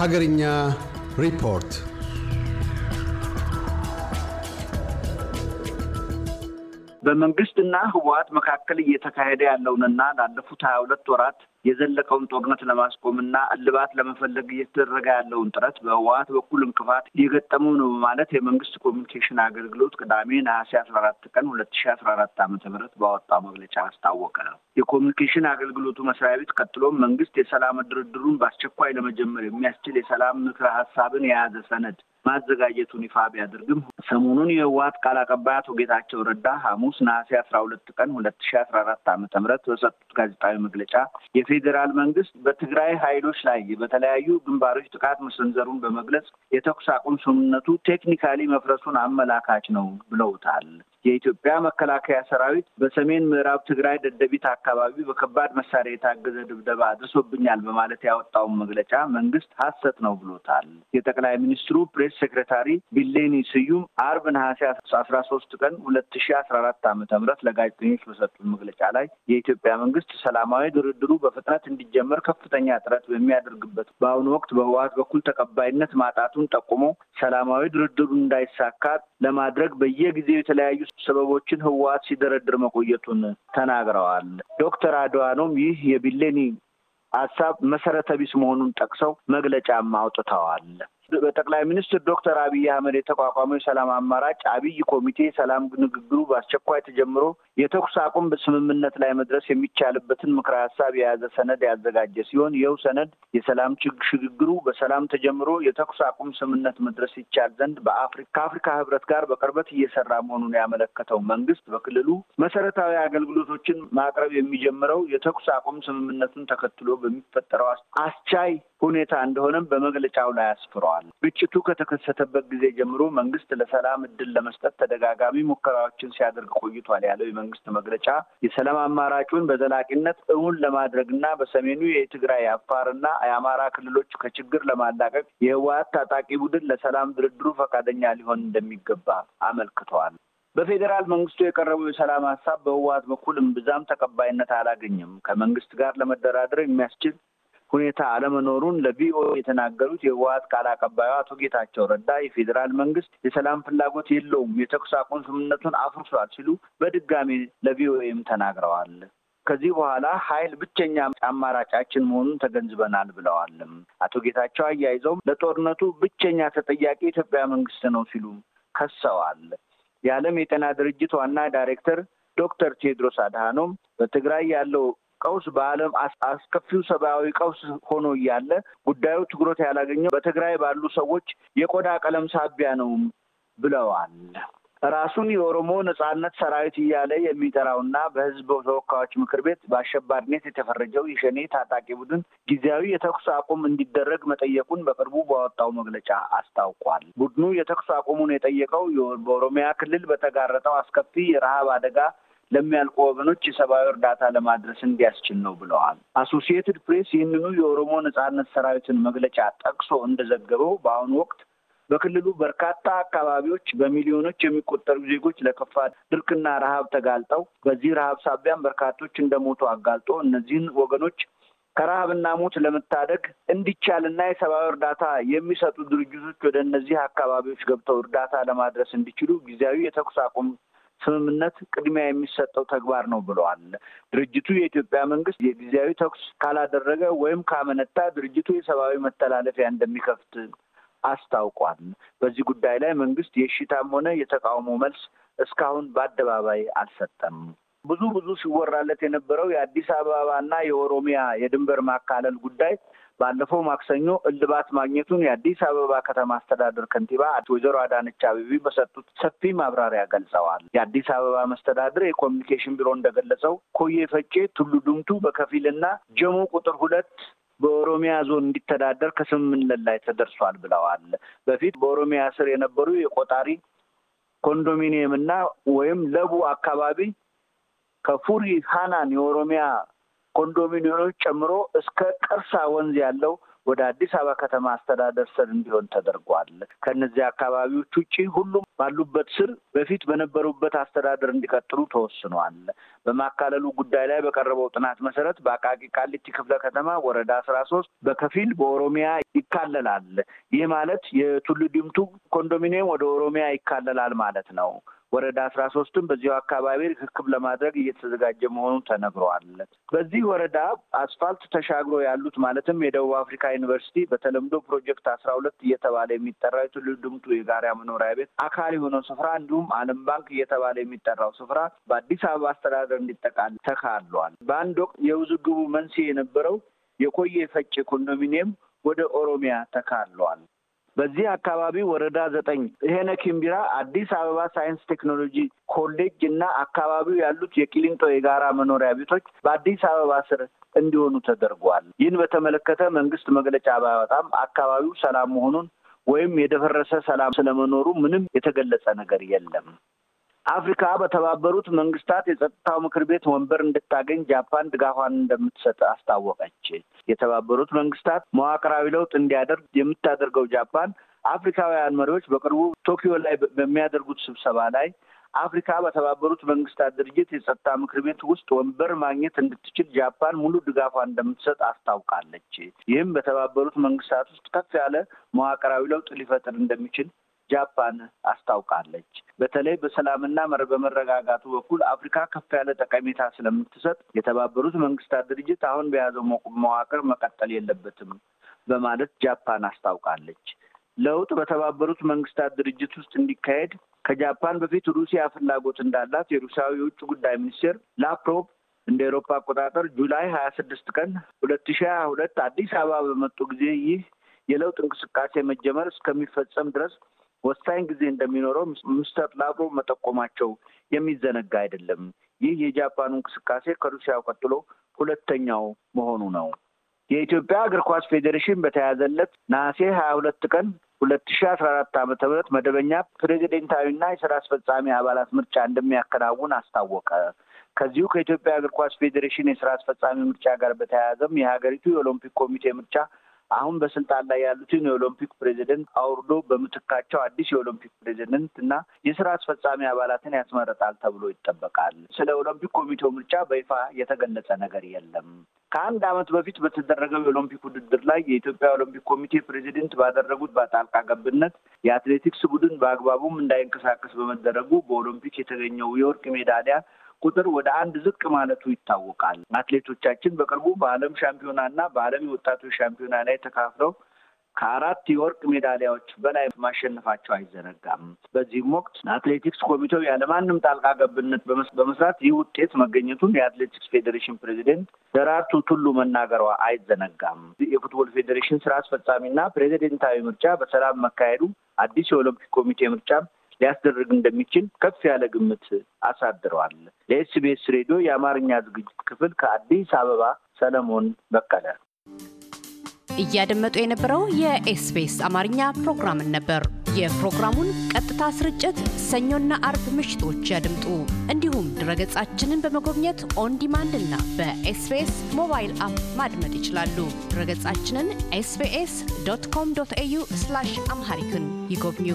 ሀገርኛ ሪፖርት በመንግስትና ህወሀት መካከል እየተካሄደ ያለውንና ላለፉት ሀያ ሁለት ወራት የዘለቀውን ጦርነት ለማስቆምና እልባት ለመፈለግ እየተደረገ ያለውን ጥረት በህወሀት በኩል እንቅፋት እየገጠመው ነው በማለት የመንግስት ኮሚኒኬሽን አገልግሎት ቅዳሜ ነሐሴ አስራ አራት ቀን ሁለት ሺ አስራ አራት ዓመተ ምህረት ባወጣው መግለጫ አስታወቀ። የኮሚኒኬሽን አገልግሎቱ መስሪያ ቤት ቀጥሎም መንግስት የሰላም ድርድሩን በአስቸኳይ ለመጀመር የሚያስችል የሰላም ምክረ ሀሳብን የያዘ ሰነድ ማዘጋጀቱን ይፋ ቢያደርግም ሰሞኑን የህወሀት ቃል አቀባይ አቶ ጌታቸው ረዳ ሐሙስ ነሐሴ አስራ ሁለት ቀን ሁለት ሺ አስራ አራት ዓመተ ምህረት በሰጡት ጋዜጣዊ መግለጫ የፌዴራል መንግስት በትግራይ ኃይሎች ላይ በተለያዩ ግንባሮች ጥቃት መሰንዘሩን በመግለጽ የተኩስ አቁም ስምምነቱ technically መፍረሱን አመላካች ነው ብለውታል። የኢትዮጵያ መከላከያ ሰራዊት በሰሜን ምዕራብ ትግራይ ደደቢት አካባቢ በከባድ መሳሪያ የታገዘ ድብደባ አድርሶብኛል በማለት ያወጣውን መግለጫ መንግስት ሐሰት ነው ብሎታል። የጠቅላይ ሚኒስትሩ ፕሬስ ሴክሬታሪ ቢልለኔ ስዩም አርብ ነሐሴ አስራ ሶስት ቀን ሁለት ሺ አስራ አራት ዓመተ ምህረት ለጋዜጠኞች በሰጡት መግለጫ ላይ የኢትዮጵያ መንግስት ሰላማዊ ድርድሩ በፍጥነት እንዲጀመር ከፍተኛ ጥረት በሚያደርግበት በአሁኑ ወቅት በህወሀት በኩል ተቀባይነት ማጣቱን ጠቁሞ ሰላማዊ ድርድሩ እንዳይሳካ ለማድረግ በየጊዜው የተለያዩ ሰበቦችን ህወሀት ሲደረድር መቆየቱን ተናግረዋል። ዶክተር አድዋኖም ይህ የቢልለኔ ሀሳብ መሰረተ ቢስ መሆኑን ጠቅሰው መግለጫም አውጥተዋል። በጠቅላይ ሚኒስትር ዶክተር አብይ አህመድ የተቋቋመው የሰላም አማራጭ አብይ ኮሚቴ ሰላም ንግግሩ በአስቸኳይ ተጀምሮ የተኩስ አቁም ስምምነት ላይ መድረስ የሚቻልበትን ምክረ ሀሳብ የያዘ ሰነድ ያዘጋጀ ሲሆን ይኸው ሰነድ የሰላም ሽግግሩ በሰላም ተጀምሮ የተኩስ አቁም ስምምነት መድረስ ይቻል ዘንድ ከአፍሪካ ህብረት ጋር በቅርበት እየሰራ መሆኑን ያመለከተው መንግስት በክልሉ መሰረታዊ አገልግሎቶችን ማቅረብ የሚጀምረው የተኩስ አቁም ስምምነቱን ተከትሎ በሚፈጠረው አስቻይ ሁኔታ እንደሆነም በመግለጫው ላይ አስፍረዋል። ግጭቱ ከተከሰተበት ጊዜ ጀምሮ መንግስት ለሰላም እድል ለመስጠት ተደጋጋሚ ሙከራዎችን ሲያደርግ ቆይቷል ያለው የመንግስት መግለጫ የሰላም አማራጩን በዘላቂነት እውን ለማድረግና በሰሜኑ የትግራይ የአፋርና የአማራ ክልሎች ከችግር ለማላቀቅ የህወሀት ታጣቂ ቡድን ለሰላም ድርድሩ ፈቃደኛ ሊሆን እንደሚገባ አመልክተዋል። በፌዴራል መንግስቱ የቀረበው የሰላም ሀሳብ በህወሀት በኩል እምብዛም ተቀባይነት አላገኘም። ከመንግስት ጋር ለመደራደር የሚያስችል ሁኔታ አለመኖሩን ለቪኦኤ የተናገሩት የህወሀት ቃል አቀባዩ አቶ ጌታቸው ረዳ የፌዴራል መንግስት የሰላም ፍላጎት የለውም፣ የተኩስ አቁም ስምምነቱን አፍርሷል ሲሉ በድጋሚ ለቪኦኤም ተናግረዋል። ከዚህ በኋላ ኃይል ብቸኛ አማራጫችን መሆኑን ተገንዝበናል ብለዋልም። አቶ ጌታቸው አያይዘውም ለጦርነቱ ብቸኛ ተጠያቂ የኢትዮጵያ መንግስት ነው ሲሉ ከሰዋል። የዓለም የጤና ድርጅት ዋና ዳይሬክተር ዶክተር ቴድሮስ አድሃኖም በትግራይ ያለው ቀውስ በዓለም አስከፊው ሰብአዊ ቀውስ ሆኖ እያለ ጉዳዩ ትኩረት ያላገኘው በትግራይ ባሉ ሰዎች የቆዳ ቀለም ሳቢያ ነው ብለዋል። ራሱን የኦሮሞ ነጻነት ሰራዊት እያለ የሚጠራውና በህዝብ ተወካዮች ምክር ቤት በአሸባሪነት የተፈረጀው የሸኔ ታጣቂ ቡድን ጊዜያዊ የተኩስ አቁም እንዲደረግ መጠየቁን በቅርቡ ባወጣው መግለጫ አስታውቋል። ቡድኑ የተኩስ አቁሙን የጠየቀው በኦሮሚያ ክልል በተጋረጠው አስከፊ የረሃብ አደጋ ለሚያልቁ ወገኖች የሰብአዊ እርዳታ ለማድረስ እንዲያስችል ነው ብለዋል። አሶሲየትድ ፕሬስ ይህንኑ የኦሮሞ ነጻነት ሰራዊትን መግለጫ ጠቅሶ እንደዘገበው በአሁኑ ወቅት በክልሉ በርካታ አካባቢዎች በሚሊዮኖች የሚቆጠሩ ዜጎች ለከፋ ድርቅና ረሃብ ተጋልጠው በዚህ ረሃብ ሳቢያም በርካቶች እንደሞቱ አጋልጦ እነዚህን ወገኖች ከረሃብና ሞት ለመታደግ እንዲቻልና የሰብአዊ እርዳታ የሚሰጡ ድርጅቶች ወደ እነዚህ አካባቢዎች ገብተው እርዳታ ለማድረስ እንዲችሉ ጊዜያዊ የተኩስ አቁም ስምምነት ቅድሚያ የሚሰጠው ተግባር ነው ብለዋል። ድርጅቱ የኢትዮጵያ መንግስት የጊዜያዊ ተኩስ ካላደረገ ወይም ካመነታ ድርጅቱ የሰብአዊ መተላለፊያ እንደሚከፍት አስታውቋል። በዚህ ጉዳይ ላይ መንግስት የእሽታም ሆነ የተቃውሞ መልስ እስካሁን በአደባባይ አልሰጠም። ብዙ ብዙ ሲወራለት የነበረው የአዲስ አበባና የኦሮሚያ የድንበር ማካለል ጉዳይ ባለፈው ማክሰኞ እልባት ማግኘቱን የአዲስ አበባ ከተማ አስተዳደር ከንቲባ ወይዘሮ አዳነች አቤቤ በሰጡት ሰፊ ማብራሪያ ገልጸዋል። የአዲስ አበባ መስተዳድር የኮሚኒኬሽን ቢሮ እንደገለጸው ኮዬ ፈጬ፣ ቱሉ ዱምቱ በከፊልና ጀሞ ቁጥር ሁለት በኦሮሚያ ዞን እንዲተዳደር ከስምምነት ላይ ተደርሷል ብለዋል። በፊት በኦሮሚያ ስር የነበሩ የቆጣሪ ኮንዶሚኒየም እና ወይም ለቡ አካባቢ ከፉሪ ሃናን የኦሮሚያ ኮንዶሚኒየሞች ጨምሮ እስከ ቀርሳ ወንዝ ያለው ወደ አዲስ አበባ ከተማ አስተዳደር ስር እንዲሆን ተደርጓል። ከእነዚህ አካባቢዎች ውጭ ሁሉም ባሉበት ስር በፊት በነበሩበት አስተዳደር እንዲቀጥሉ ተወስኗል። በማካለሉ ጉዳይ ላይ በቀረበው ጥናት መሰረት በአቃቂ ቃሊቲ ክፍለ ከተማ ወረዳ አስራ ሶስት በከፊል በኦሮሚያ ይካለላል። ይህ ማለት የቱሉ ዲምቱ ኮንዶሚኒየም ወደ ኦሮሚያ ይካለላል ማለት ነው። ወረዳ አስራ ሶስትም በዚሁ አካባቢ ርክክብ ለማድረግ እየተዘጋጀ መሆኑን ተነግሯል። በዚህ ወረዳ አስፋልት ተሻግሮ ያሉት ማለትም የደቡብ አፍሪካ ዩኒቨርሲቲ በተለምዶ ፕሮጀክት አስራ ሁለት እየተባለ የሚጠራው የቱሉ ዲምቱ የጋራ መኖሪያ ቤት አካል የሆነው ስፍራ እንዲሁም ዓለም ባንክ እየተባለ የሚጠራው ስፍራ በአዲስ አበባ አስተዳደር እንዲጠቃለል ተካሏል። በአንድ ወቅት የውዝግቡ መንስኤ የነበረው የኮየ ፈጬ ኮንዶሚኒየም ወደ ኦሮሚያ ተካሏል። በዚህ አካባቢ ወረዳ ዘጠኝ ይሄነ ኪምቢራ፣ አዲስ አበባ ሳይንስ ቴክኖሎጂ ኮሌጅ እና አካባቢው ያሉት የቂሊንጦ የጋራ መኖሪያ ቤቶች በአዲስ አበባ ስር እንዲሆኑ ተደርጓል። ይህን በተመለከተ መንግስት መግለጫ ባያወጣም አካባቢው ሰላም መሆኑን ወይም የደፈረሰ ሰላም ስለመኖሩ ምንም የተገለጸ ነገር የለም። አፍሪካ በተባበሩት መንግስታት የጸጥታው ምክር ቤት ወንበር እንድታገኝ ጃፓን ድጋፏን እንደምትሰጥ አስታወቀች። የተባበሩት መንግስታት መዋቅራዊ ለውጥ እንዲያደርግ የምታደርገው ጃፓን አፍሪካውያን መሪዎች በቅርቡ ቶኪዮ ላይ በሚያደርጉት ስብሰባ ላይ አፍሪካ በተባበሩት መንግስታት ድርጅት የጸጥታ ምክር ቤት ውስጥ ወንበር ማግኘት እንድትችል ጃፓን ሙሉ ድጋፏን እንደምትሰጥ አስታውቃለች። ይህም በተባበሩት መንግስታት ውስጥ ከፍ ያለ መዋቅራዊ ለውጥ ሊፈጥር እንደሚችል ጃፓን አስታውቃለች። በተለይ በሰላምና በመረጋጋቱ በኩል አፍሪካ ከፍ ያለ ጠቀሜታ ስለምትሰጥ የተባበሩት መንግስታት ድርጅት አሁን በያዘው መዋቅር መቀጠል የለበትም በማለት ጃፓን አስታውቃለች። ለውጥ በተባበሩት መንግስታት ድርጅት ውስጥ እንዲካሄድ ከጃፓን በፊት ሩሲያ ፍላጎት እንዳላት የሩሲያዊ የውጭ ጉዳይ ሚኒስቴር ላፕሮቭ እንደ ኤሮፓ አቆጣጠር ጁላይ ሀያ ስድስት ቀን ሁለት ሺህ ሀያ ሁለት አዲስ አበባ በመጡ ጊዜ ይህ የለውጥ እንቅስቃሴ መጀመር እስከሚፈጸም ድረስ ወሳኝ ጊዜ እንደሚኖረው ሚስተር ላቭሮቭ መጠቆማቸው የሚዘነጋ አይደለም። ይህ የጃፓኑ እንቅስቃሴ ከሩሲያው ቀጥሎ ሁለተኛው መሆኑ ነው። የኢትዮጵያ እግር ኳስ ፌዴሬሽን በተያዘለት ነሐሴ ሀያ ሁለት ቀን ሁለት ሺ አስራ አራት ዓመተ ምህረት መደበኛ ፕሬዚደንታዊና የስራ አስፈጻሚ አባላት ምርጫ እንደሚያከናውን አስታወቀ። ከዚሁ ከኢትዮጵያ እግር ኳስ ፌዴሬሽን የስራ አስፈጻሚ ምርጫ ጋር በተያያዘም የሀገሪቱ የኦሎምፒክ ኮሚቴ ምርጫ አሁን በስልጣን ላይ ያሉትን የኦሎምፒክ ፕሬዚደንት አውርዶ በምትካቸው አዲስ የኦሎምፒክ ፕሬዚደንት እና የስራ አስፈጻሚ አባላትን ያስመረጣል ተብሎ ይጠበቃል። ስለ ኦሎምፒክ ኮሚቴው ምርጫ በይፋ የተገለጸ ነገር የለም። ከአንድ ዓመት በፊት በተደረገው የኦሎምፒክ ውድድር ላይ የኢትዮጵያ ኦሎምፒክ ኮሚቴ ፕሬዚደንት ባደረጉት በጣልቃ ገብነት የአትሌቲክስ ቡድን በአግባቡም እንዳይንቀሳቀስ በመደረጉ በኦሎምፒክ የተገኘው የወርቅ ሜዳሊያ ቁጥር ወደ አንድ ዝቅ ማለቱ ይታወቃል። አትሌቶቻችን በቅርቡ በዓለም ሻምፒዮና እና በዓለም የወጣቶች ሻምፒዮና ላይ ተካፍለው ከአራት የወርቅ ሜዳሊያዎች በላይ ማሸነፋቸው አይዘነጋም። በዚህም ወቅት አትሌቲክስ ኮሚቴው ያለማንም ጣልቃ ገብነት በመስራት ይህ ውጤት መገኘቱን የአትሌቲክስ ፌዴሬሽን ፕሬዚደንት ደራርቱ ቱሉ መናገሯ አይዘነጋም። የፉትቦል ፌዴሬሽን ስራ አስፈጻሚና ፕሬዚደንታዊ ምርጫ በሰላም መካሄዱ አዲስ የኦሎምፒክ ኮሚቴ ምርጫ ሊያስደርግ እንደሚችል ከፍ ያለ ግምት አሳድረዋል። ለኤስቢኤስ ሬዲዮ የአማርኛ ዝግጅት ክፍል ከአዲስ አበባ ሰለሞን በቀለ። እያደመጡ የነበረው የኤስቢኤስ አማርኛ ፕሮግራምን ነበር። የፕሮግራሙን ቀጥታ ስርጭት ሰኞና አርብ ምሽቶች ያድምጡ። እንዲሁም ድረገጻችንን በመጎብኘት on demand እና በኤስቢኤስ ሞባይል app ማድመጥ ይችላሉ። ድረገጻችንን SBS dot com dot au Amharic ን ይጎብኙ።